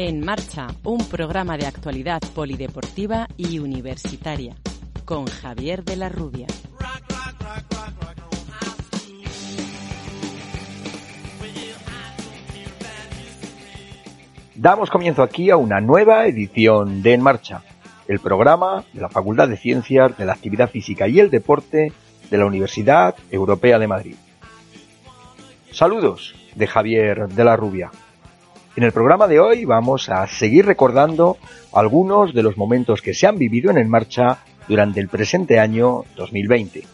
En marcha, un programa de actualidad polideportiva y universitaria, con Javier de la Rubia. Damos comienzo aquí a una nueva edición de En Marcha, el programa de la Facultad de Ciencias de la Actividad Física y el Deporte de la Universidad Europea de Madrid. Saludos de Javier de la Rubia. En el programa de hoy vamos a seguir recordando algunos de los momentos que se han vivido en En Marcha durante el presente año 2020.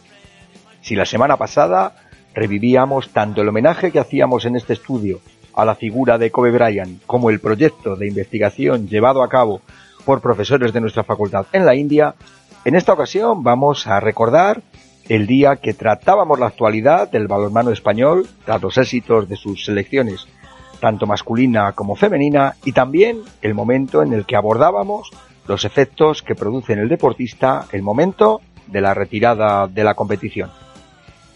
Si la semana pasada revivíamos tanto el homenaje que hacíamos en este estudio a la figura de Kobe Bryant como el proyecto de investigación llevado a cabo por profesores de nuestra facultad en la India, en esta ocasión vamos a recordar el día que tratábamos la actualidad del balonmano español tras los éxitos de sus selecciones, tanto masculina como femenina, y también el momento en el que abordábamos los efectos que produce en el deportista el momento de la retirada de la competición.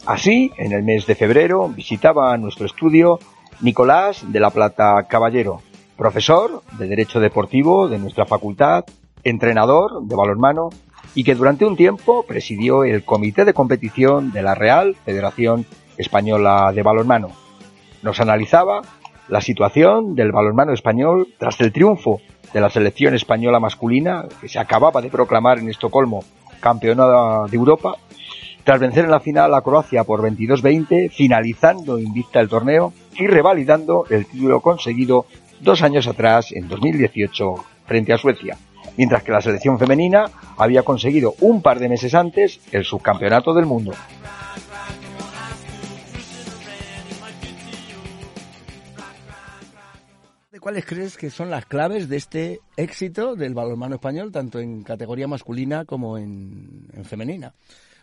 Así, en el mes de febrero visitaba nuestro estudio Nicolás de la Plata Caballero, profesor de Derecho Deportivo de nuestra facultad, entrenador de balonmano y que durante un tiempo presidió el Comité de Competición de la Real Federación Española de Balonmano. Nos analizaba la situación del balonmano español tras el triunfo de la selección española masculina que se acababa de proclamar en Estocolmo campeona de Europa tras vencer en la final a Croacia por 22-20, finalizando invicta el torneo y revalidando el título conseguido dos años atrás, en 2018, frente a Suecia, mientras que la selección femenina había conseguido un par de meses antes el subcampeonato del mundo. ¿Cuáles crees que son las claves de este éxito del balonmano español, tanto en categoría masculina como en, en femenina?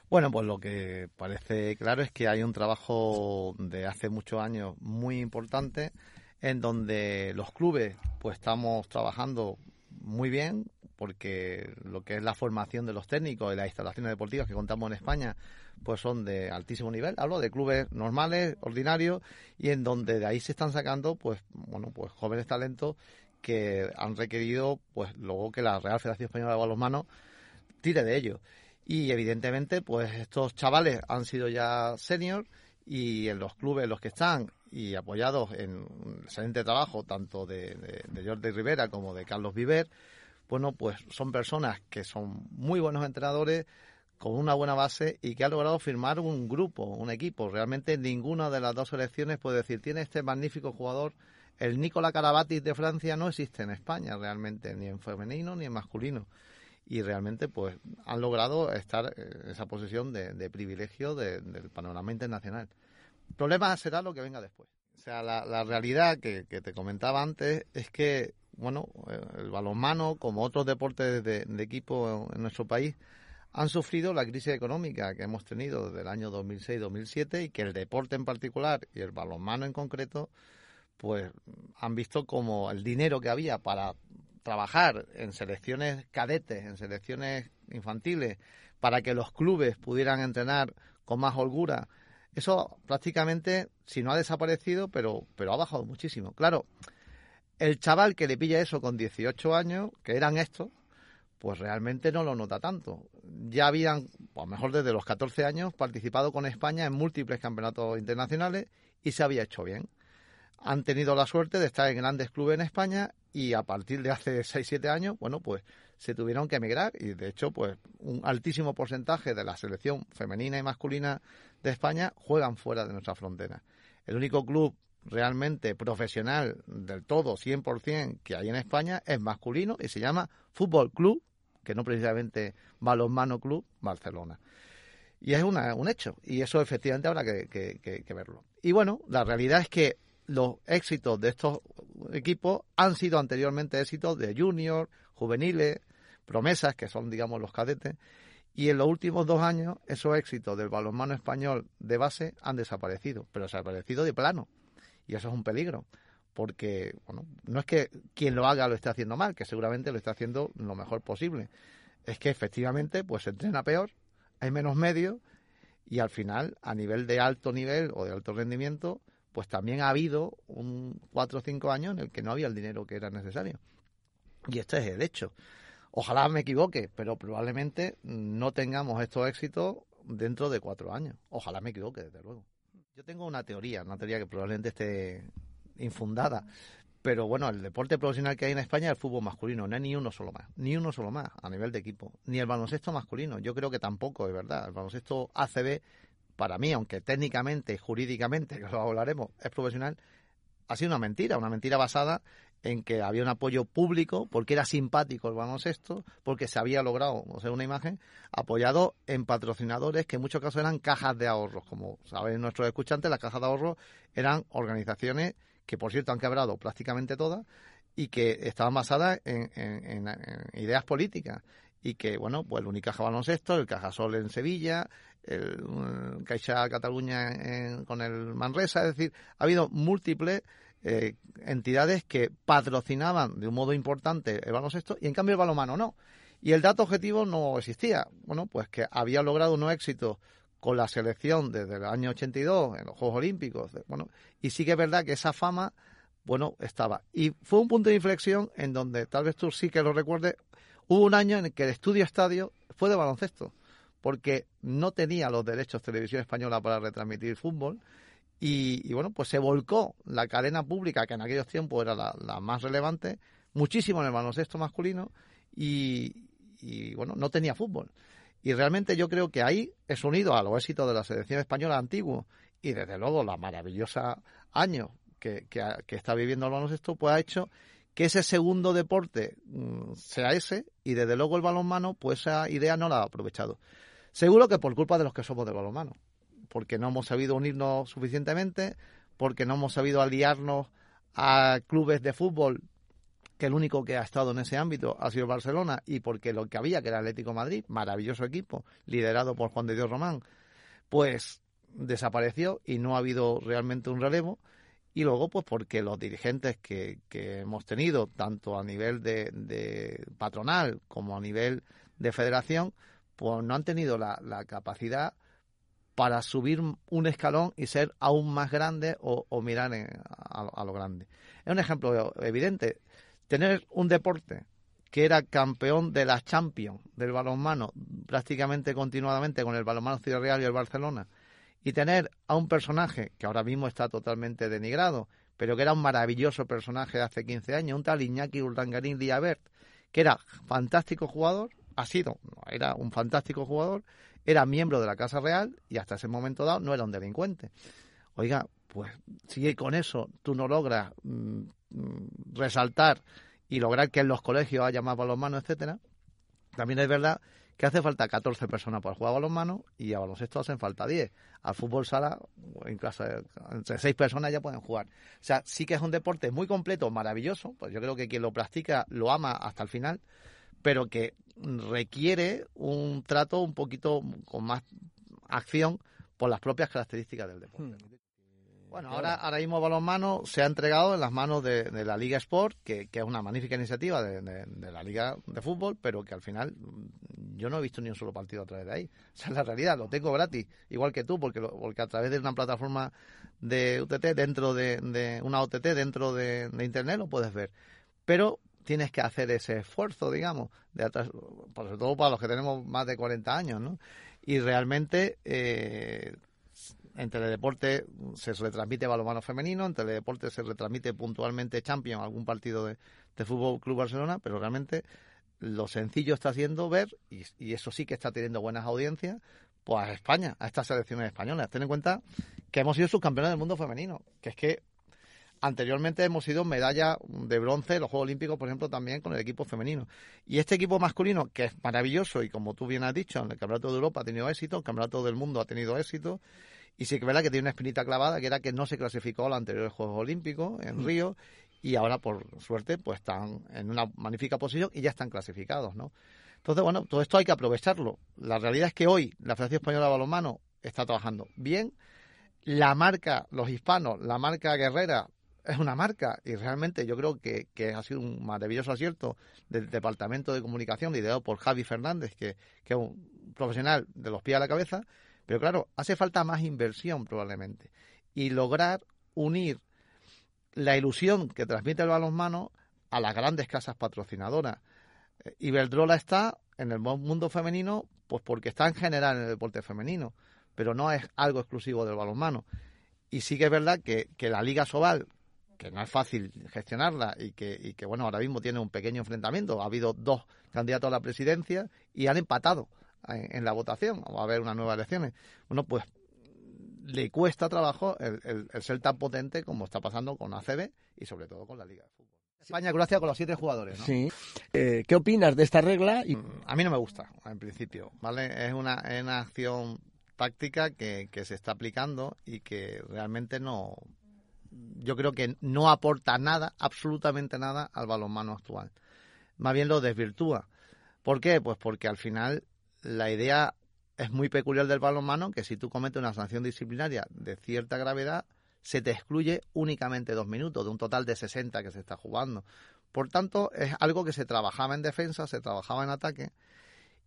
Bueno, pues lo que parece claro es que hay un trabajo de hace muchos años muy importante en donde los clubes pues estamos trabajando muy bien porque lo que es la formación de los técnicos y las instalaciones deportivas que contamos en España pues son de altísimo nivel. Hablo de clubes normales, ordinarios y en donde de ahí se están sacando pues bueno, pues jóvenes talentos que han requerido pues luego que la Real Federación Española de Balonmano tire de ellos. Y evidentemente pues estos chavales han sido ya seniors y en los clubes los que están y apoyados en un excelente trabajo tanto de, de, Jordi Rivera como de Carlos Viver, bueno, pues son personas que son muy buenos entrenadores, con una buena base y que ha logrado firmar un grupo, un equipo. Realmente ninguna de las dos selecciones puede decir, tiene este magnífico jugador. El Nicola Carabatis de Francia no existe en España realmente, ni en femenino ni en masculino. Y realmente pues han logrado estar en esa posición de, privilegio del panorama internacional. El problema será lo que venga después. O sea, la, realidad que, te comentaba antes es que, bueno, el balonmano, como otros deportes de, de equipo en nuestro país, han sufrido la crisis económica que hemos tenido desde el año 2006-2007 y que el deporte en particular y el balonmano en concreto, pues han visto como el dinero que había para trabajar en selecciones cadetes, en selecciones infantiles, para que los clubes pudieran entrenar con más holgura, eso prácticamente, si no ha desaparecido, pero, pero ha bajado muchísimo. Claro, el chaval que le pilla eso con 18 años, que eran estos, pues realmente no lo nota tanto. Ya habían, a lo mejor desde los 14 años, participado con España en múltiples campeonatos internacionales y se había hecho bien. Han tenido la suerte de estar en grandes clubes en España y a partir de hace 6-7 años, bueno, pues se tuvieron que emigrar y de hecho, pues un altísimo porcentaje de la selección femenina y masculina de España juegan fuera de nuestra frontera. El único club realmente profesional del todo, 100% que hay en España es masculino y se llama Fútbol Club, que no precisamente Balonmano Club Barcelona. Y es una, un hecho, y eso efectivamente habrá que, verlo. Y bueno, la realidad es que los éxitos de estos equipos han sido anteriormente éxitos de junior, juveniles, promesas, que son, digamos, los cadetes, y en los últimos dos años esos éxitos del balonmano español de base han desaparecido, pero desaparecido de plano. Y eso es un peligro, porque bueno, no es que quien lo haga lo esté haciendo mal, que seguramente lo está haciendo lo mejor posible. Es que efectivamente pues se entrena peor, hay menos medios y al final, a nivel de alto nivel o de alto rendimiento, pues también ha habido un cuatro o cinco años en el que no había el dinero que era necesario. Y este es el hecho. Ojalá me equivoque, pero probablemente no tengamos estos éxitos dentro de cuatro años. Ojalá me equivoque, desde luego. Yo tengo una teoría, una teoría que probablemente esté infundada, pero bueno, el deporte profesional que hay en España es el fútbol masculino, no hay ni uno solo más, ni uno solo más a nivel de equipo, ni el baloncesto masculino, yo creo que tampoco, es verdad. El baloncesto ACB, para mí, aunque técnicamente jurídicamente, que lo hablaremos, es profesional, ha sido una mentira, una mentira basada en que había un apoyo público, porque era simpático el baloncesto, porque se había logrado, o sea, una imagen, apoyado en patrocinadores que en muchos casos eran cajas de ahorros. Como saben nuestros escuchantes, las cajas de ahorros eran organizaciones que, por cierto, han quebrado prácticamente todas y que estaban basadas en, ideas políticas y que, bueno, pues el Unicaja Baloncesto, el Cajasol en Sevilla, el, el Caixa Cataluña con el Manresa, es decir, ha habido múltiples eh, entidades que patrocinaban de un modo importante el baloncesto y en cambio el balonmano no. Y el dato objetivo no existía. Bueno, pues que había logrado unos éxitos con la selección desde el año 82 en los Juegos Olímpicos. Bueno, y sí que es verdad que esa fama, bueno, estaba. Y fue un punto de inflexión en donde, tal vez tú sí que lo recuerdes, hubo un año en el que el estudio estadio fue de baloncesto, porque no tenía los derechos de televisión española para retransmitir fútbol y, bueno, pues se volcó la cadena pública, que en aquellos tiempos era la, más relevante, muchísimo en el baloncesto masculino y, bueno, no tenía fútbol. Y realmente yo creo que ahí es unido a los éxitos de la selección española antigua y desde luego la maravillosa año que, que, está viviendo el baloncesto, pues ha hecho que ese segundo deporte mm, sea ese y desde luego el balonmano, pues esa idea no la ha aprovechado. Seguro que por culpa de los que somos del balonmano porque no hemos sabido unirnos suficientemente, porque no hemos sabido aliarnos a clubes de fútbol que el único que ha estado en ese ámbito ha sido Barcelona y porque lo que había, que era Atlético Madrid, maravilloso equipo, liderado por Juan de Dios Román, pues desapareció y no ha habido realmente un relevo. Y luego, pues porque los dirigentes que, hemos tenido, tanto a nivel de, de, patronal como a nivel de federación, pues no han tenido la, la capacidad para subir un escalón y ser aún más grande o, mirar a, lo grande. Es un ejemplo evidente. Tener un deporte que era campeón de la Champions del balonmano prácticamente continuadamente con el balonmano Ciudad Real y el Barcelona y tener a un personaje que ahora mismo está totalmente denigrado, pero que era un maravilloso personaje de hace 15 años, un tal Iñaki Urdangarín Diabert, que era fantástico jugador, ha sido, era un fantástico jugador era miembro de la Casa Real y hasta ese momento dado no era un delincuente. Oiga, pues si con eso tú no logras mm, mm, resaltar y lograr que en los colegios haya más balonmano, etcétera, también es verdad que hace falta 14 personas para jugar balonmano y a baloncesto hacen falta 10. Al fútbol sala, en casa, entre 6 personas ya pueden jugar. O sea, sí que es un deporte muy completo, maravilloso, pues yo creo que quien lo practica lo ama hasta el final, pero que requiere un trato un poquito con más acción por las propias características del deporte. Hmm. Bueno, ahora, ahora mismo balonmano se ha entregado en las manos de, la Liga Sport, que, es una magnífica iniciativa de, la Liga de Fútbol, pero que al final mm, yo no he visto ni un solo partido a través de ahí. Esa es la realidad, lo tengo gratis, igual que tú, porque, porque a través de una plataforma de UTT, dentro de, una OTT, dentro de, Internet, lo puedes ver. Pero tienes que hacer ese esfuerzo, digamos, de atrás, sobre todo para los que tenemos más de 40 años, ¿no? Y realmente eh, en Teledeporte se retransmite balonmano femenino, en Teledeporte se retransmite puntualmente Champions, algún partido de, Fútbol Club Barcelona, pero realmente lo sencillo está haciendo ver, y, y, eso sí que está teniendo buenas audiencias, pues a España, a estas selecciones españolas. Ten en cuenta que hemos sido subcampeones del mundo femenino, que es que Anteriormente hemos sido medalla de bronce en los Juegos Olímpicos, por ejemplo, también con el equipo femenino. Y este equipo masculino, que es maravilloso y como tú bien has dicho, en el Campeonato de Europa ha tenido éxito, el Campeonato del Mundo ha tenido éxito, Y sí que es verdad que tiene una espinita clavada, que era que no se clasificó a los anteriores Juegos Olímpicos en Río, y ahora, por suerte, pues están en una magnífica posición y ya están clasificados, ¿no? Entonces, bueno, todo esto hay que aprovecharlo. La realidad es que hoy la Federación Española de Balonmano está trabajando bien. La marca, los hispanos, la marca guerrera, es una marca y realmente yo creo que, ha sido un maravilloso acierto del Departamento de Comunicación liderado por Javi Fernández, que, que es un profesional de los pies a la cabeza. Pero claro, hace falta más inversión probablemente y lograr unir la ilusión que transmite el balonmano a las grandes casas patrocinadoras. Eh, Iberdrola está en el mundo femenino, pues porque está en general en el deporte femenino, pero no es algo exclusivo del balonmano. Y sí que es verdad que, la Liga Sobal, que no es fácil gestionarla y que, y que, bueno, ahora mismo tiene un pequeño enfrentamiento. Ha habido dos candidatos a la presidencia y han empatado en, la votación. Va a haber unas nuevas elecciones. Bueno, pues le cuesta trabajo el, ser tan potente como está pasando con ACB y sobre todo con la Liga de Fútbol. España Croacia con los siete jugadores, ¿no? Sí. Eh, ¿Qué opinas de esta regla? Mm, a mí no me gusta, en principio, ¿vale? Es una, una acción táctica que, que se está aplicando y que realmente no, yo creo que no aporta nada, absolutamente nada al balonmano actual. Más bien lo desvirtúa. ¿Por qué? Pues porque al final la idea es muy peculiar del balonmano que si tú cometes una sanción disciplinaria de cierta gravedad, se te excluye únicamente dos minutos de un total de 60 que se está jugando. Por tanto, es algo que se trabajaba en defensa, se trabajaba en ataque,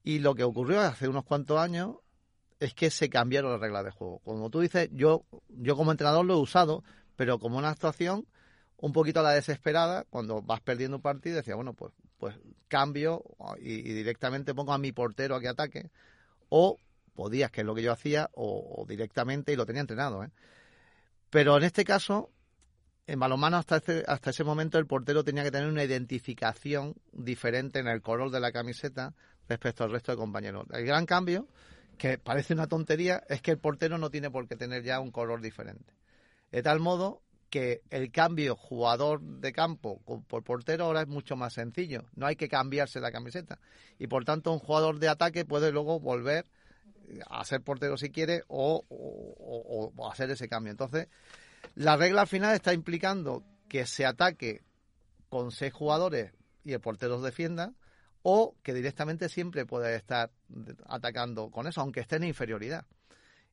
y lo que ocurrió hace unos cuantos años es que se cambiaron las reglas de juego. Como tú dices, yo, yo como entrenador lo he usado, pero como una actuación un poquito a la desesperada, cuando vas perdiendo un partido, decía, bueno, pues, pues cambio y, directamente pongo a mi portero a que ataque o podías, que es lo que yo hacía, o, directamente, y lo tenía entrenado. ¿eh? Pero en este caso, en balonmano hasta, este, hasta ese momento el portero tenía que tener una identificación diferente en el color de la camiseta respecto al resto de compañeros. El gran cambio, que parece una tontería, es que el portero no tiene por qué tener ya un color diferente. De tal modo que el cambio jugador de campo por portero ahora es mucho más sencillo. No hay que cambiarse la camiseta. Y por tanto, un jugador de ataque puede luego volver a ser portero si quiere o, hacer ese cambio. Entonces, la regla al final está implicando que se ataque con seis jugadores y el portero defienda o que directamente siempre puede estar atacando con eso, aunque esté en inferioridad.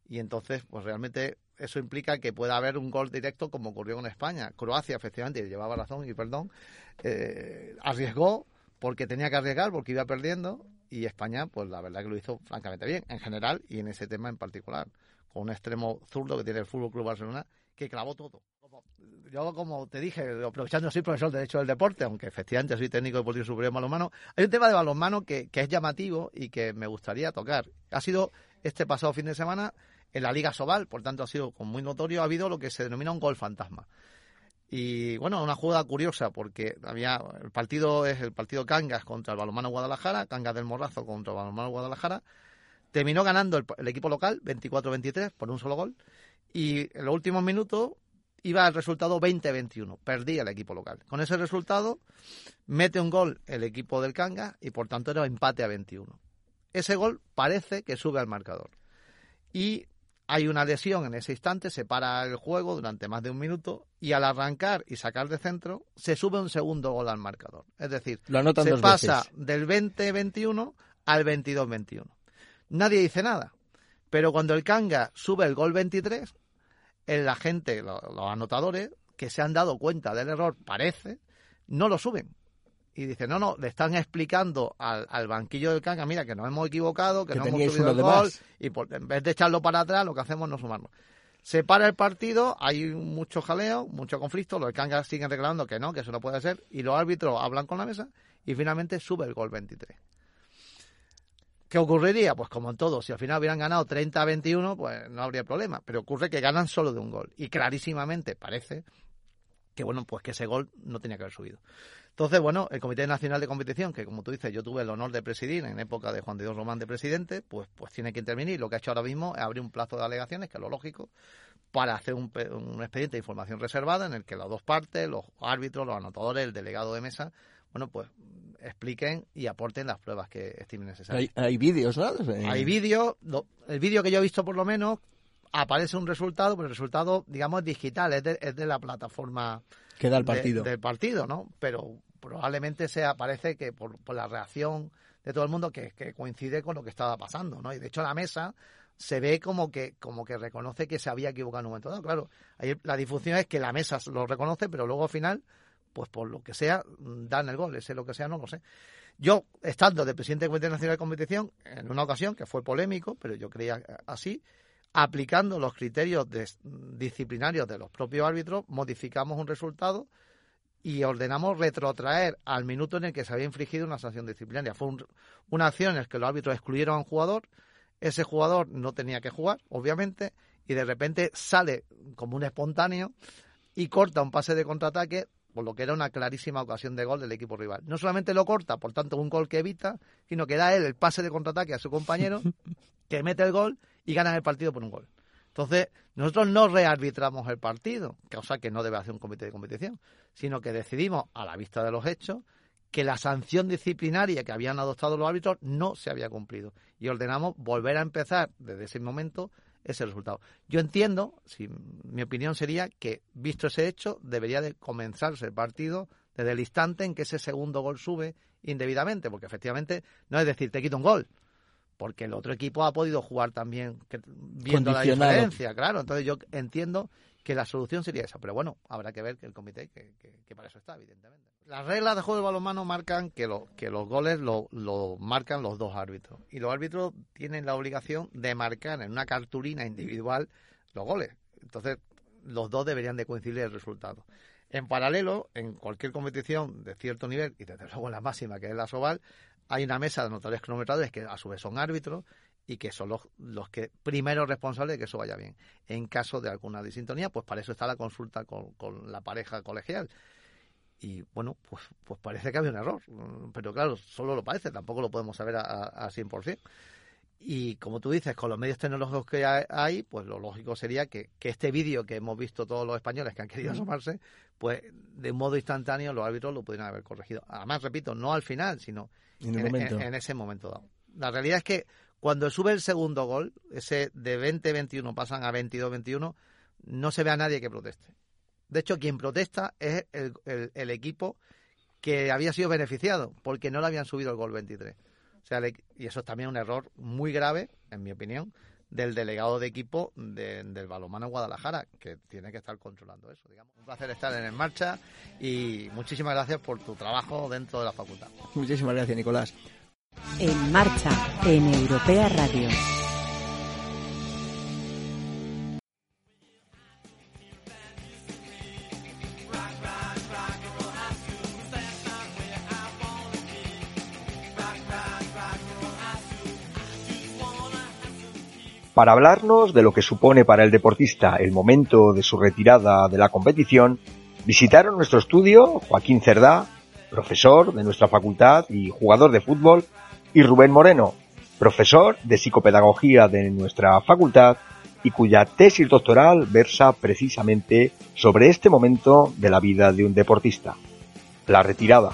Y entonces, pues realmente eso implica que pueda haber un gol directo como ocurrió en España. Croacia, efectivamente, llevaba razón y perdón, eh, arriesgó porque tenía que arriesgar, porque iba perdiendo, y España, pues la verdad que lo hizo francamente bien, en general y en ese tema en particular, con un extremo zurdo que tiene el Fútbol Club Barcelona, que clavó todo. yo, como te dije, aprovechando, soy profesor de Derecho del Deporte, aunque efectivamente soy técnico deportivo superior de balonmano, hay un tema de balonmano que es llamativo y que me gustaría tocar. Ha sido este pasado fin de semana en la Liga Sobal, por tanto ha sido muy notorio, ha habido lo que se denomina un gol fantasma. Y bueno, una jugada curiosa porque había el partido es el partido Cangas contra el Balonmano Guadalajara, Cangas del Morrazo contra el Balonmano Guadalajara. Terminó ganando el, equipo local 24-23 por un solo gol y en los últimos minutos iba el resultado 20-21, perdía el equipo local. Con ese resultado mete un gol el equipo del Cangas y por tanto era empate a 21. Ese gol parece que sube al marcador. Y hay una lesión en ese instante, se para el juego durante más de un minuto y al arrancar y sacar de centro se sube un segundo gol al marcador. Es decir, se pasa del 20-21 al 22-21. Nadie dice nada, pero cuando el Kanga sube el gol 23, la gente, los anotadores, que se han dado cuenta del error, parece, no lo suben y dice, no, no, le están explicando al, al banquillo del Canga, mira, que nos hemos equivocado, que, no hemos subido el gol, y en vez de echarlo para atrás, lo que hacemos es no sumarnos. Se para el partido, hay mucho jaleo, mucho conflicto, los Cangas siguen reclamando que no, que eso no puede ser, y los árbitros hablan con la mesa, y finalmente sube el gol 23. ¿Qué ocurriría? Pues como en todo, si al final hubieran ganado 30 a 21, pues no habría problema, pero ocurre que ganan solo de un gol, y clarísimamente parece que bueno, pues que ese gol no tenía que haber subido. Entonces, bueno, el Comité Nacional de Competición, que como tú dices, yo tuve el honor de presidir en época de Juan de Dios Román de presidente, pues, pues tiene que intervenir. Lo que ha hecho ahora mismo es abrir un plazo de alegaciones, que es lo lógico, para hacer un, expediente de información reservada en el que las dos partes, los árbitros, los anotadores, el delegado de mesa, bueno, pues expliquen y aporten las pruebas que estimen necesarias. Hay, vídeos, ¿no? Hay vídeos, el vídeo que yo he visto por lo menos aparece un resultado, pero el resultado, digamos, digital, es de, es de la plataforma que da el partido. del partido, ¿no? Pero probablemente se aparece que por, la reacción de todo el mundo que, que, coincide con lo que estaba pasando, ¿no? Y de hecho la mesa se ve como que como que reconoce que se había equivocado en un momento dado. Claro, ahí la difusión es que la mesa lo reconoce, pero luego al final, pues por lo que sea, dan el gol. Ese lo que sea, no lo sé. Yo, estando de presidente del Comité Nacional de Competición, en una ocasión que fue polémico, pero yo creía así, aplicando los criterios disciplinarios de los propios árbitros, modificamos un resultado y ordenamos retrotraer al minuto en el que se había infligido una sanción disciplinaria. Fue una acción en la que los árbitros excluyeron a un jugador, ese jugador no tenía que jugar, obviamente, y de repente sale como un espontáneo y corta un pase de contraataque, por lo que era una clarísima ocasión de gol del equipo rival. No solamente lo corta, por tanto, un gol que evita, sino que da él el pase de contraataque a su compañero, que mete el gol y ganan el partido por un gol. Entonces, nosotros no rearbitramos el partido, cosa que no debe hacer un comité de competición, sino que decidimos, a la vista de los hechos, que la sanción disciplinaria que habían adoptado los árbitros no se había cumplido. Y ordenamos volver a empezar desde ese momento ese resultado. Yo entiendo, si mi opinión sería que, visto ese hecho, debería de comenzarse el partido desde el instante en que ese segundo gol sube indebidamente, porque efectivamente no es decir, te quito un gol, porque el otro equipo ha podido jugar también viendo la diferencia, claro. Entonces yo entiendo que la solución sería esa, pero bueno, habrá que ver que el comité, que, para eso está, evidentemente. Las reglas de juego de balonmano marcan que, lo, que los goles lo, lo, marcan los dos árbitros, y los árbitros tienen la obligación de marcar en una cartulina individual los goles. Entonces, los dos deberían de coincidir el resultado. En paralelo, en cualquier competición de cierto nivel, y desde luego en la máxima, que es la Soval, hay una mesa de notarios cronometrados que a su vez son árbitros y que son los, los que primeros responsables de que eso vaya bien. En caso de alguna disintonía, pues para eso está la consulta con, con la pareja colegial. Y bueno, pues, pues parece que había un error, pero claro, solo lo parece, tampoco lo podemos saber a, a 100%. Y como tú dices, con los medios tecnológicos que hay, pues lo lógico sería que, que este vídeo que hemos visto todos los españoles que han querido asomarse, pues de modo instantáneo los árbitros lo pudieran haber corregido. Además, repito, no al final, sino en, ese momento dado. La realidad es que cuando sube el segundo gol, ese de 20-21 pasan a 22-21, no se ve a nadie que proteste. De hecho, quien protesta es el, el, equipo que había sido beneficiado, porque no le habían subido el gol 23. O sea, y eso es también un error muy grave, en mi opinión, del delegado de equipo del balonmano Guadalajara, que tiene que estar controlando eso. Digamos. Un placer estar en En Marcha y muchísimas gracias por tu trabajo dentro de la facultad. Muchísimas gracias, Nicolás. En Marcha, en Europea Radio. Para hablarnos de lo que supone para el deportista el momento de su retirada de la competición, visitaron nuestro estudio Joaquín Cerdá, profesor de nuestra facultad y jugador de fútbol, y Rubén Moreno, profesor de psicopedagogía de nuestra facultad y cuya tesis doctoral versa precisamente sobre este momento de la vida de un deportista, la retirada.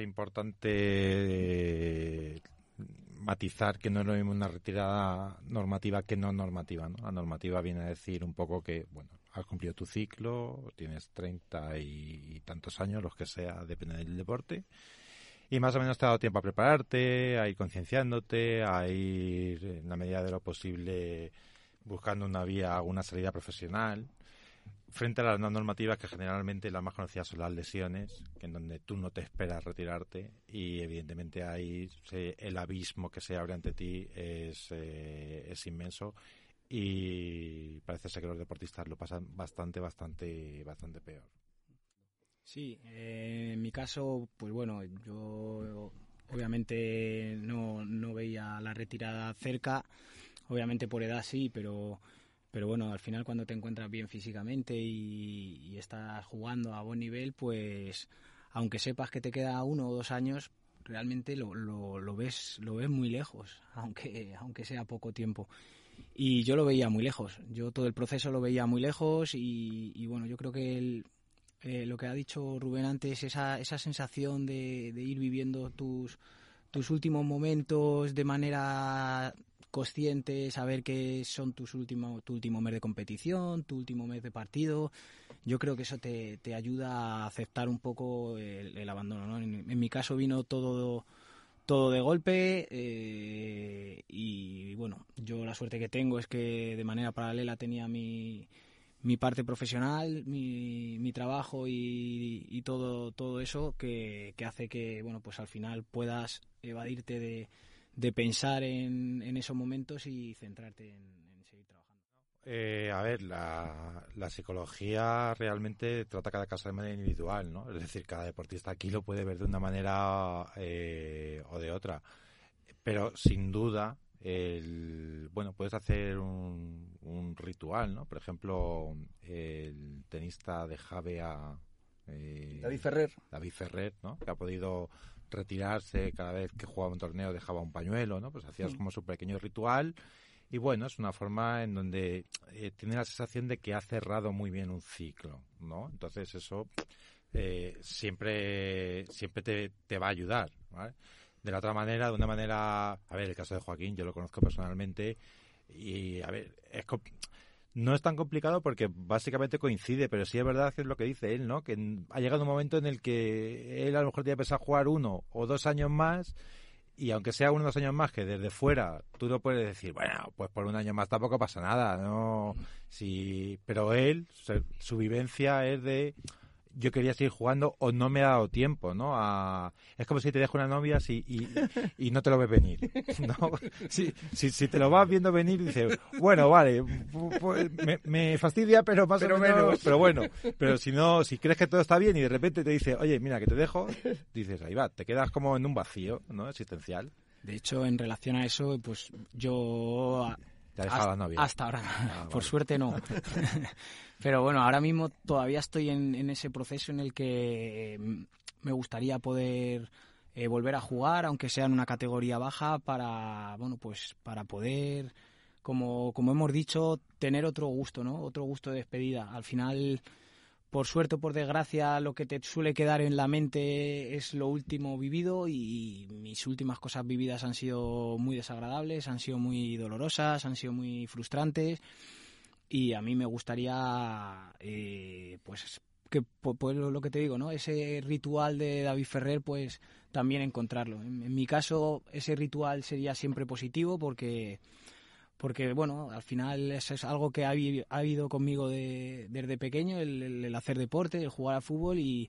Es importante eh, matizar que no es lo mismo una retirada normativa que no normativa. ¿no? La normativa viene a decir un poco que, bueno, has cumplido tu ciclo, tienes treinta y, tantos años, los que sea, depende del deporte. Y más o menos te ha dado tiempo a prepararte, a ir concienciándote, a ir, en la medida de lo posible, buscando una vía, una salida profesional frente a las normativas que generalmente las más conocidas son las lesiones, en donde tú no te esperas retirarte y evidentemente ahí el abismo que se abre ante ti es, eh, es inmenso y parece ser que los deportistas lo pasan bastante, bastante, bastante peor. Sí, eh, en mi caso, pues bueno, yo obviamente no, no veía la retirada cerca, obviamente por edad sí, pero pero bueno, al final cuando te encuentras bien físicamente y, estás jugando a buen nivel, pues aunque sepas que te queda uno o dos años, realmente lo, lo, ves lo ves muy lejos, aunque, aunque sea poco tiempo. Y yo lo veía muy lejos, yo todo el proceso lo veía muy lejos y, bueno, yo creo que eh, lo que ha dicho Rubén antes, esa, esa sensación de, de ir viviendo tus, tus últimos momentos de manera consciente, saber que son tus últimos, tu último mes de competición, tu último mes de partido. Yo creo que eso te, te ayuda a aceptar un poco el, abandono. ¿no? En, en, mi caso vino todo todo de golpe eh, y bueno, yo la suerte que tengo es que de manera paralela tenía mi, mi parte profesional, mi, mi trabajo y, y, todo, todo eso que, que, hace que bueno pues al final puedas evadirte de, de pensar en, en, esos momentos y centrarte en, eh, a ver, la, la, psicología realmente trata cada caso de manera individual, ¿no? Es decir, cada deportista aquí lo puede ver de una manera eh, o de otra. Pero sin duda, el, bueno, puedes hacer un, un ritual, ¿no? Por ejemplo, el tenista de Javea... Eh, David Ferrer. David Ferrer, ¿no? Que ha podido retirarse cada vez que jugaba un torneo dejaba un pañuelo, ¿no? Pues hacías como su pequeño ritual y bueno, es una forma en donde eh, tiene la sensación de que ha cerrado muy bien un ciclo, ¿no? Entonces eso eh, siempre, siempre te, te, va a ayudar, ¿vale? De la otra manera, de una manera, a ver, el caso de Joaquín, yo lo conozco personalmente y, a ver, es no es tan complicado porque básicamente coincide, pero sí es verdad que es lo que dice él, ¿no? Que ha llegado un momento en el que él a lo mejor tiene pensado jugar uno o dos años más y aunque sea uno o dos años más que desde fuera tú no puedes decir bueno pues por un año más tampoco pasa nada no sí pero él su vivencia es de yo quería seguir jugando o no me ha dado tiempo, ¿no? A... Es como si te dejo una novia si, y, y, no te lo ves venir, ¿no? Si, si, si, te lo vas viendo venir, dices, bueno, vale, pues me, me, fastidia, pero más pero o menos, pero bueno. Pero si no, si crees que todo está bien y de repente te dice, oye, mira, que te dejo, dices, ahí va, te quedas como en un vacío, ¿no? Existencial. De hecho, en relación a eso, pues yo ¿Te ha dejado hasta, ahora, ah, por suerte no. Pero bueno, ahora mismo todavía estoy en, en, ese proceso en el que me gustaría poder eh, volver a jugar, aunque sea en una categoría baja, para bueno, pues para poder, como, como hemos dicho, tener otro gusto, ¿no? Otro gusto de despedida. Al final por suerte o por desgracia, lo que te suele quedar en la mente es lo último vivido y mis últimas cosas vividas han sido muy desagradables, han sido muy dolorosas, han sido muy frustrantes y a mí me gustaría, eh, pues, que pues lo que te digo, ¿no? Ese ritual de David Ferrer, pues también encontrarlo. En, en mi caso, ese ritual sería siempre positivo porque porque bueno, al final eso es algo que ha, ha habido conmigo de, desde pequeño, el, hacer deporte, el jugar al fútbol y,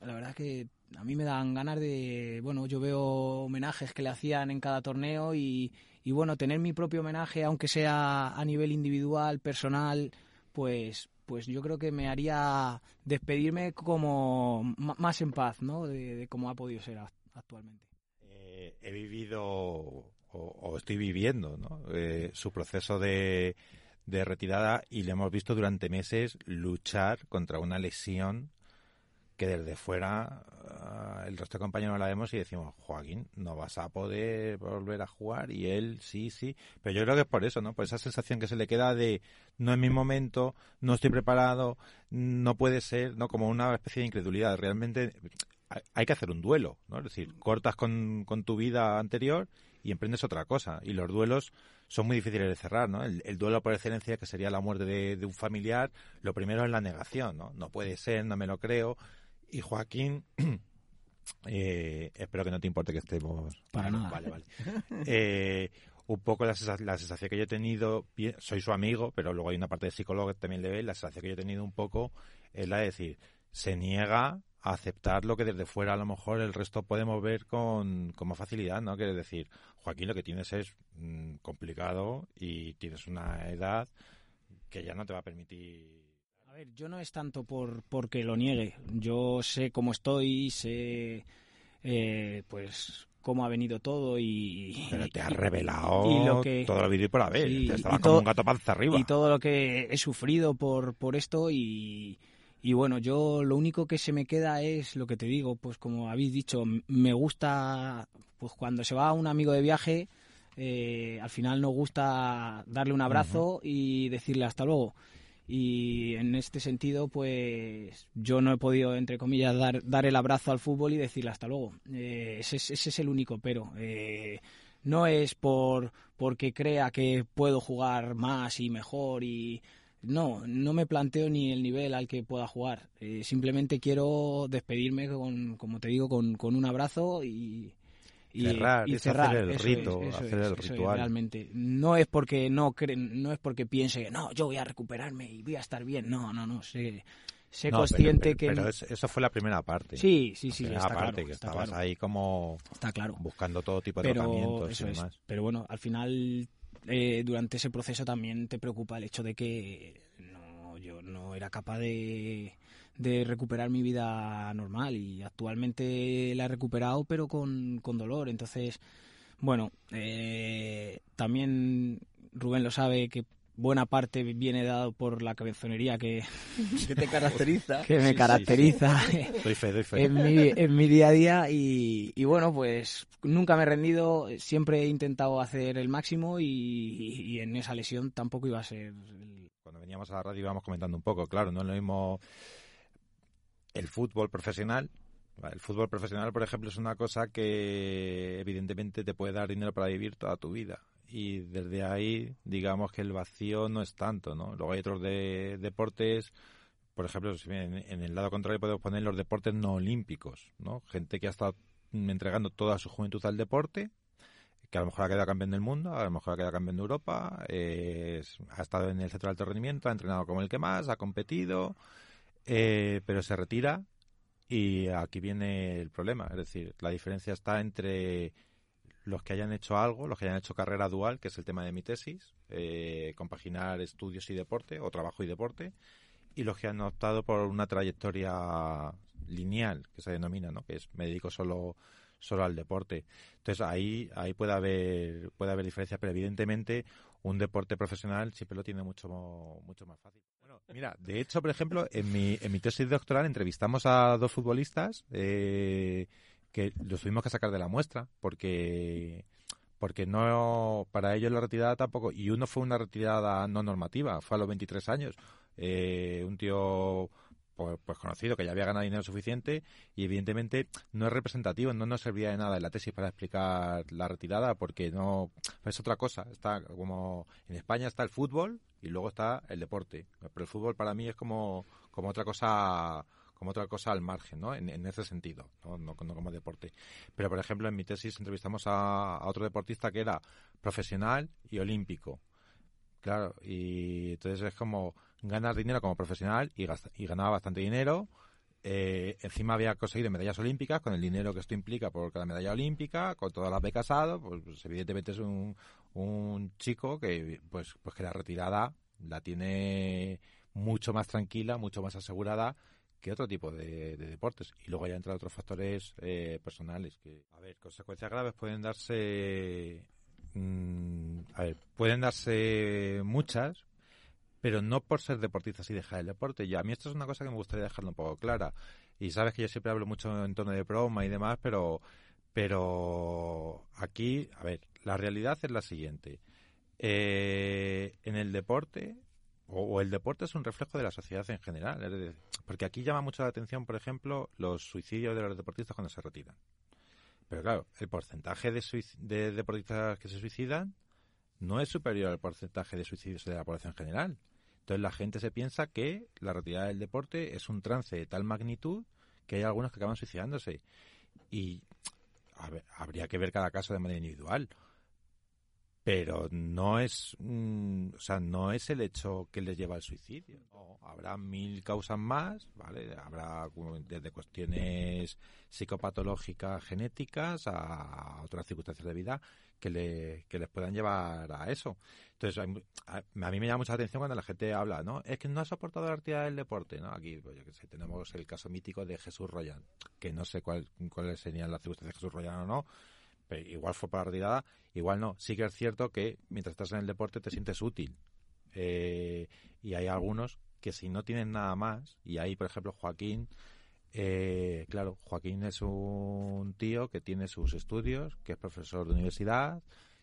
la verdad que a mí me dan ganas de, bueno, yo veo homenajes que le hacían en cada torneo y, y bueno, tener mi propio homenaje, aunque sea a nivel individual, personal, pues pues yo creo que me haría despedirme como más en paz, ¿no? De, de cómo ha podido ser actualmente. Eh, he vivido o, estoy viviendo ¿no? eh, su proceso de, retirada y le hemos visto durante meses luchar contra una lesión que desde fuera uh, el resto de compañeros la vemos y decimos, Joaquín, no vas a poder volver a jugar y él sí, sí, pero yo creo que es por eso, ¿no? Por esa sensación que se le queda de no es mi momento, no estoy preparado, no puede ser, ¿no? Como una especie de incredulidad. Realmente hay que hacer un duelo, ¿no? Es decir, cortas con, con tu vida anterior y emprendes otra cosa. Y los duelos son muy difíciles de cerrar, ¿no? El, el duelo por excelencia, que sería la muerte de, de, un familiar, lo primero es la negación, ¿no? No puede ser, no me lo creo. Y Joaquín, eh, espero que no te importe que estemos... Para nada. Vale, vale. Eh, un poco la, sensación, la sensación que yo he tenido, soy su amigo, pero luego hay una parte de psicólogo que también le ve, la sensación que yo he tenido un poco es la de decir, se niega a aceptar lo que desde fuera a lo mejor el resto podemos ver con, con más facilidad, ¿no? Quiere decir, Joaquín, lo que tienes es mmm, complicado y tienes una edad que ya no te va a permitir a ver, yo no es tanto por porque lo niegue. Yo sé cómo estoy, sé eh, pues cómo ha venido todo y... Pero te ha revelado y lo que, todo lo vivido por haber. Sí, te estaba como un gato panza arriba. Y todo lo que he sufrido por, por esto y... Y bueno, yo lo único que se me queda es lo que te digo, pues como habéis dicho, me gusta, pues cuando se va un amigo de viaje, eh, al final nos gusta darle un abrazo uh -huh. y decirle hasta luego. y en este sentido pues yo no he podido entre comillas dar, dar el abrazo al fútbol y decirle hasta luego eh, ese, ese, es el único pero eh, no es por porque crea que puedo jugar más y mejor y no, no me planteo ni el nivel al que pueda jugar. Eh, simplemente quiero despedirme con, como te digo, con, con un abrazo y, y cerrar, y cerrar hacer el rito, hacer el ritual. realmente no es porque no no es porque piense no yo voy a recuperarme y voy a estar bien no no no sé sé consciente que pero eso fue la primera parte sí sí sí la está parte claro, que está estabas claro. ahí como está claro buscando todo tipo de pero tratamientos eso y es. demás pero bueno al final eh, durante ese proceso también te preocupa el hecho de que no yo no era capaz de de recuperar mi vida normal y actualmente la he recuperado pero con, con dolor. Entonces bueno eh, también Rubén lo sabe que buena parte viene dado por la cabezonería que, que te caracteriza que me Sí, caracteriza sí, sí. doy fe doy fe en mi, en mi día a día y, y, bueno, pues nunca me he rendido, siempre he intentado hacer el máximo y, y, en esa lesión tampoco iba a ser... El... Cuando veníamos a la radio íbamos comentando un poco, claro, no es lo mismo el fútbol profesional. El fútbol profesional, por ejemplo, es una cosa que evidentemente te puede dar dinero para vivir toda tu vida. Y desde ahí, digamos que el vacío no es tanto, ¿no? Luego hay otros de, deportes, por ejemplo, en, el lado contrario podemos poner los deportes no olímpicos, ¿no? Gente que ha estado entregando toda su juventud al deporte, que a lo mejor ha quedado campeón del mundo, a lo mejor ha quedado campeón de Europa, eh, ha estado en el centro de alto ha entrenado como el que más, ha competido, eh, pero se retira y aquí viene el problema. Es decir, la diferencia está entre los que hayan hecho algo, los que hayan hecho carrera dual, que es el tema de mi tesis, eh, compaginar estudios y deporte, o trabajo y deporte, y los que han optado por una trayectoria lineal, que se denomina, ¿no? que es me dedico solo solo al deporte. Entonces ahí ahí puede haber puede haber diferencias, pero evidentemente un deporte profesional siempre lo tiene mucho mucho más fácil. Bueno, mira, de hecho, por ejemplo, en mi en mi tesis doctoral entrevistamos a dos futbolistas eh, que los tuvimos que sacar de la muestra porque porque no para ellos la retirada tampoco y uno fue una retirada no normativa, fue a los 23 años. Eh, un tío pues, pues, conocido que ya había ganado dinero suficiente y evidentemente no es representativo, no nos servía de nada en la tesis para explicar la retirada porque no es otra cosa. Está como en España está el fútbol y luego está el deporte, pero el fútbol para mí es como como otra cosa como otra cosa al margen, ¿no? En, ese sentido, ¿no? No, no, como deporte. Pero, por ejemplo, en mi tesis entrevistamos a, otro deportista que era profesional y olímpico. Claro, y entonces es como ganas dinero como profesional y, gasta, y ganaba bastante dinero. Eh, encima había conseguido medallas olímpicas con el dinero que esto implica por cada medalla olímpica, con todas las becas dado, pues, pues, evidentemente es un, un chico que pues pues que la retirada la tiene mucho más tranquila, mucho más asegurada que otro tipo de, de deportes. Y luego ya entran otros factores eh, personales que, a ver, consecuencias graves pueden darse mmm, a ver, pueden darse muchas, pero no por ser deportistas y dejar el deporte. Yo, a mí esto es una cosa que me gustaría dejarlo un poco clara. Y sabes que yo siempre hablo mucho en torno de broma y demás, pero, pero aquí, a ver, la realidad es la siguiente. Eh, en el deporte, o, el deporte es un reflejo de la sociedad en general. Porque aquí llama mucho la atención, por ejemplo, los suicidios de los deportistas cuando se retiran. Pero claro, el porcentaje de, de deportistas que se suicidan no es superior al porcentaje de suicidios de la población en general. Entonces la gente se piensa que la retirada del deporte es un trance de tal magnitud que hay algunos que acaban suicidándose. Y habría que ver cada caso de manera individual. Pero no es, mm, o sea, no es el hecho que les lleva al suicidio. No, habrá mil causas más, ¿vale? Habrá desde cuestiones psicopatológicas, genéticas, a otras circunstancias de vida que, le, que les puedan llevar a eso. Entonces, a, a, mí me llama mucha atención cuando la gente habla, ¿no? Es que no ha soportado la actividad del deporte, ¿no? Aquí, pues yo que sé, tenemos el caso mítico de Jesús Royan, que no sé cuál, cuáles serían las circunstancias de Jesús Royan o no, igual fue para la retirada, igual no. Sí que es cierto que mientras estás en el deporte te sientes útil. Eh, y hay algunos que si no tienen nada más, y ahí, por ejemplo, Joaquín, eh, claro, Joaquín es un tío que tiene sus estudios, que es profesor de universidad,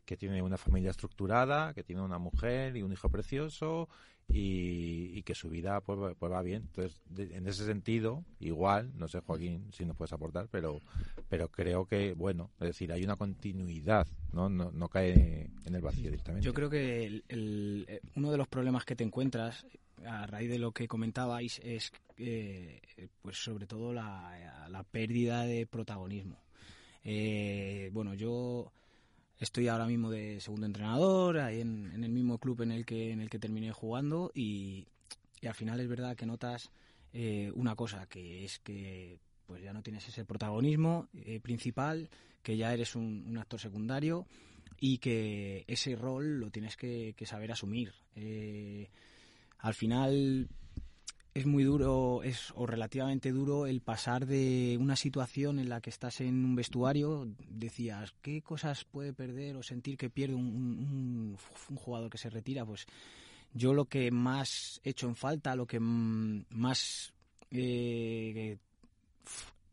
que tiene una familia estructurada, que tiene una mujer y un hijo precioso y, que su vida pues, pues va bien. Entonces, en ese sentido, igual, no sé Joaquín si nos puedes aportar, pero pero creo que, bueno, es decir, hay una continuidad, no, no, cae en el vacío directamente. Yo creo que uno de los problemas que te encuentras a raíz de lo que comentabais es eh, pues sobre todo la, la pérdida de protagonismo. Eh, bueno, yo Estoy ahora mismo de segundo entrenador, ahí en, el mismo club en el que, en el que terminé jugando y, al final es verdad que notas eh, una cosa, que es que pues ya no tienes ese protagonismo eh, principal, que ya eres un, actor secundario y que ese rol lo tienes que, saber asumir. Eh, al final es muy duro, es o relativamente duro el pasar de una situación en la que estás en un vestuario, decías, ¿qué cosas puede perder o sentir que pierde un, jugador que se retira? Pues yo lo que más echo en falta, lo que más eh,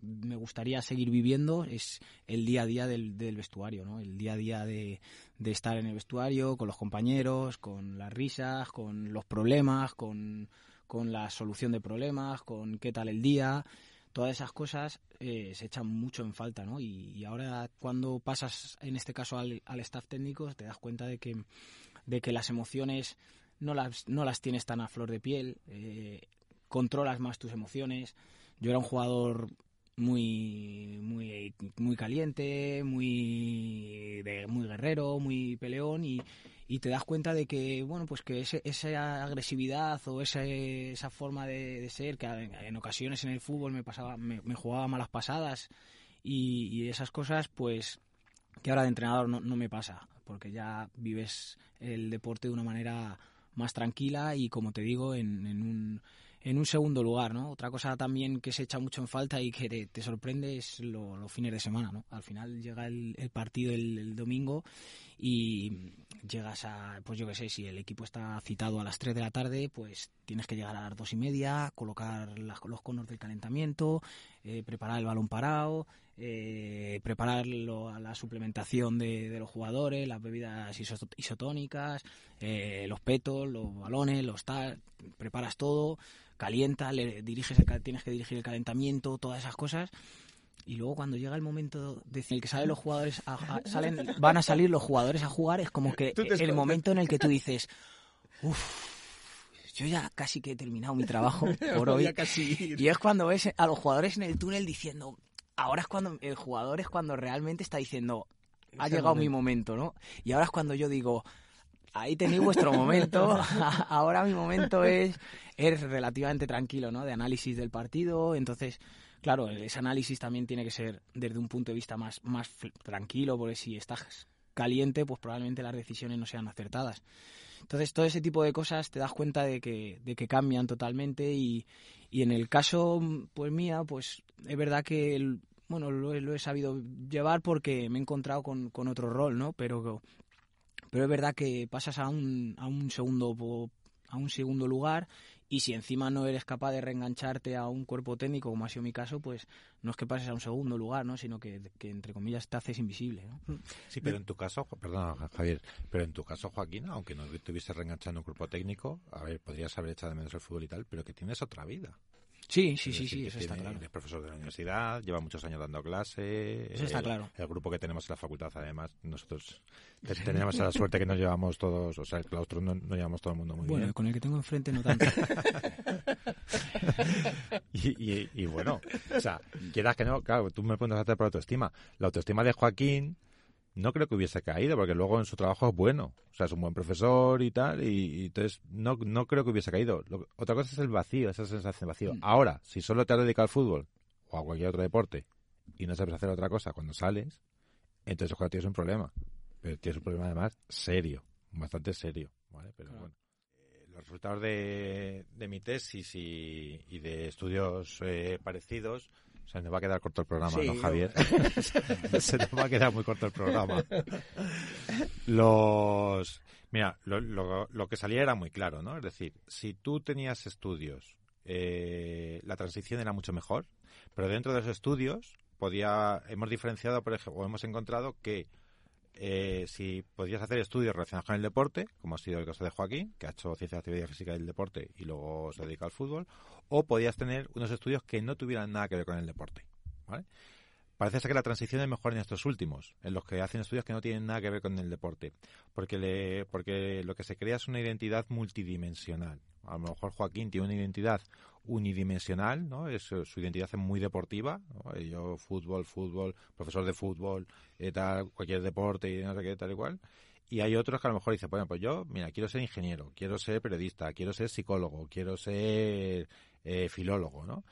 me gustaría seguir viviendo es el día a día del, vestuario, ¿no? El día a día de, de, estar en el vestuario, con los compañeros, con las risas, con los problemas, con con la solución de problemas, con qué tal el día, todas esas cosas eh, se echan mucho en falta, ¿no? Y, ahora cuando pasas, en este caso, al, staff técnico, te das cuenta de que, de que las emociones no las, no las tienes tan a flor de piel, eh, controlas más tus emociones. Yo era un jugador muy muy muy caliente, muy de, muy guerrero, muy peleón y, y te das cuenta de que bueno pues que esa agresividad o esa, esa forma de, ser que en ocasiones en el fútbol me pasaba me, jugaba malas pasadas y, esas cosas pues que ahora de entrenador no, no me pasa porque ya vives el deporte de una manera más tranquila y como te digo en, en un en un segundo lugar, ¿no? Otra cosa también que se echa mucho en falta y que te, sorprende es los fines de semana, ¿no? Al final llega el, partido el, domingo y llegas a, pues yo qué sé, si el equipo está citado a las 3 de la tarde, pues tienes que llegar a las dos y media, colocar los conos del calentamiento, eh, preparar el balón parado, eh, preparar la suplementación de, los jugadores, las bebidas isotónicas, eh, los petos, los balones, los tal, preparas todo calienta, le diriges tienes que dirigir el calentamiento, todas esas cosas. Y luego cuando llega el momento de el que salen los jugadores salen, van a salir los jugadores a jugar, es como que el momento en el que tú dices, uff, yo ya casi que he terminado mi trabajo por hoy. Y es cuando ves a los jugadores en el túnel diciendo, ahora es cuando el jugador es cuando realmente está diciendo, ha llegado mi momento, ¿no? Y ahora es cuando yo digo, ahí tenéis vuestro momento, ahora mi momento es, es relativamente tranquilo, ¿no? De análisis del partido, entonces, claro, ese análisis también tiene que ser desde un punto de vista más, más tranquilo, porque si estás caliente, pues probablemente las decisiones no sean acertadas. Entonces, todo ese tipo de cosas te das cuenta de que, de que cambian totalmente y, y en el caso, pues mía, pues es verdad que, bueno, lo, lo, he sabido llevar porque me he encontrado con, con otro rol, ¿no? Pero pero es verdad que pasas a un, a un segundo a un segundo lugar y si encima no eres capaz de reengancharte a un cuerpo técnico como ha sido mi caso pues no es que pases a un segundo lugar no sino que, entre comillas te haces invisible ¿no? sí pero en tu caso perdón Javier pero en tu caso Joaquín aunque no estuviese reenganchando un cuerpo técnico a ver podrías haber echado de menos el fútbol y tal pero que tienes otra vida Sí, sí, sí, sí, eso está claro. Es profesor de la universidad, lleva muchos años dando clase. Eso está claro. El grupo que tenemos en la facultad, además, nosotros tenemos la suerte que nos llevamos todos, o sea, el claustro no, llevamos todo el mundo muy bien. Bueno, con el que tengo enfrente no tanto. y, bueno, o sea, quieras que no, claro, tú me pones a hacer por autoestima. La autoestima de Joaquín no creo que hubiese caído, porque luego en su trabajo es bueno. O sea, es un buen profesor y tal, y, entonces no, no creo que hubiese caído. otra cosa es el vacío, esa sensación de vacío. Mm. Ahora, si solo te has dedicado al fútbol o a cualquier otro deporte y no sabes hacer otra cosa cuando sales, entonces ojalá tienes un problema. Pero tienes un problema además serio, bastante serio. ¿vale? Pero bueno. Eh, los resultados de, de mi tesis y, y de estudios eh, parecidos se nos va a quedar corto el programa, ¿no, Javier? se nos va a quedar muy corto el programa. Los... Mira, lo, lo, que salía era muy claro, ¿no? Es decir, si tú tenías estudios, eh, la transición era mucho mejor, pero dentro de los estudios podía, hemos diferenciado, por ejemplo, o hemos encontrado que eh, si podías hacer estudios relacionados con el deporte, como ha sido el caso de Joaquín, que ha hecho ciencia de actividad física del deporte y luego se dedica al fútbol, o podías tener unos estudios que no tuvieran nada que ver con el deporte. ¿vale? Parece ser que la transición es mejor en estos últimos, en los que hacen estudios que no tienen nada que ver con el deporte, porque, le, porque lo que se crea es una identidad multidimensional. A lo mejor Joaquín tiene una identidad unidimensional, ¿no? Es, su identidad es muy deportiva, yo fútbol, fútbol, profesor de fútbol, eh, cualquier deporte y no sé qué, tal y cual. Y hay otros que a lo mejor dicen, bueno, pues yo, mira, quiero ser ingeniero, quiero ser periodista, quiero ser psicólogo, quiero ser eh, filólogo, ¿no?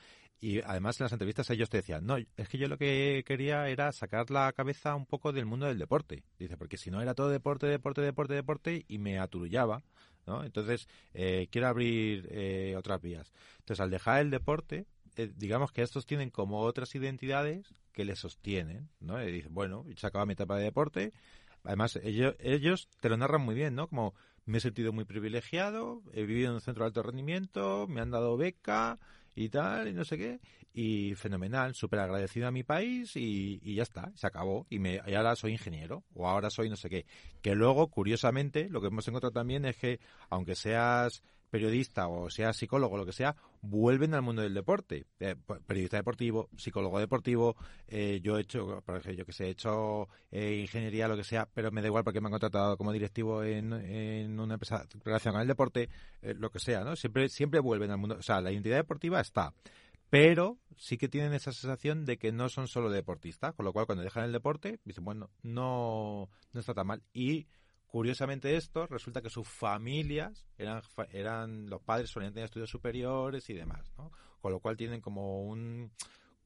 Y además en las entrevistas ellos te decían, no, es que yo lo que quería era sacar la cabeza un poco del mundo del deporte. Dice, porque si no era todo deporte, deporte, deporte, deporte y me aturullaba. ¿no? Entonces, eh, quiero abrir eh, otras vías. Entonces, al dejar el deporte, eh, digamos que estos tienen como otras identidades que le sostienen, ¿no? Y bueno, se acaba mi etapa de deporte. Además, ellos, ellos te lo narran muy bien, ¿no? Como me he sentido muy privilegiado, he vivido en un centro de alto rendimiento, me han dado beca, y tal, y no sé qué. Y fenomenal, súper agradecido a mi país y, y, ya está, se acabó. Y, me, y ahora soy ingeniero, o ahora soy no sé qué. Que luego, curiosamente, lo que hemos encontrado también es que, aunque seas periodista o sea psicólogo, lo que sea, vuelven al mundo del deporte. Eh, periodista deportivo, psicólogo deportivo, eh, yo he hecho, por ejemplo, yo que sé, he hecho eh, ingeniería, lo que sea, pero me da igual porque me han contratado como directivo en, en una empresa relacionada con el deporte, lo que sea, ¿no? Siempre, siempre vuelven al mundo. O sea, la identidad deportiva está pero sí que tienen esa sensación de que no son solo deportistas, con lo cual cuando dejan el deporte, dicen, bueno, no, no está tan mal. Y Curiosamente esto, resulta que sus familias eran, eran los padres solían tener estudios superiores y demás, ¿no? Con lo cual tienen como un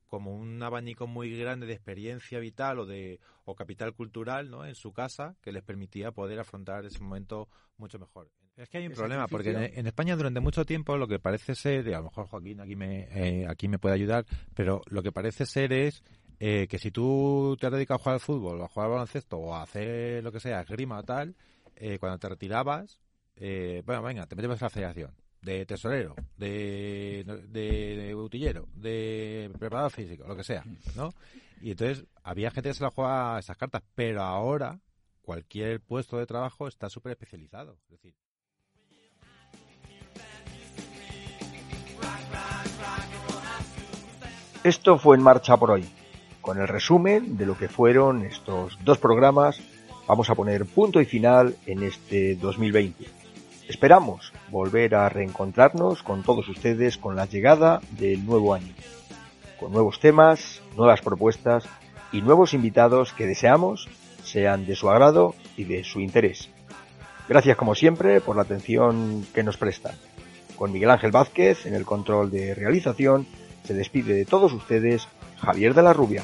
como un abanico muy grande de experiencia vital o de o capital cultural, ¿no? En su casa que les permitía poder afrontar ese momento mucho mejor. Es que hay un problema porque en, España durante mucho tiempo lo que parece ser, y a lo mejor Joaquín aquí me eh, aquí me puede ayudar, pero lo que parece ser es eh, que si tú te has dedicado a jugar al fútbol, a jugar al baloncesto, o a hacer lo que sea, esgrima o tal, eh, cuando te retirabas, eh, bueno, venga, te metes a la federación de tesorero, de, de, de utillero, de preparador físico, lo que sea, ¿no? Y entonces había gente que se la jugaba esas cartas, pero ahora cualquier puesto de trabajo está súper especializado. Es decir, Esto fue en marcha por hoy. Con el resumen de lo que fueron estos dos programas, vamos a poner punto y final en este 2020. Esperamos volver a reencontrarnos con todos ustedes con la llegada del nuevo año, con nuevos temas, nuevas propuestas y nuevos invitados que deseamos sean de su agrado y de su interés. Gracias como siempre por la atención que nos prestan. Con Miguel Ángel Vázquez en el control de realización, se despide de todos ustedes Javier de la Rubia.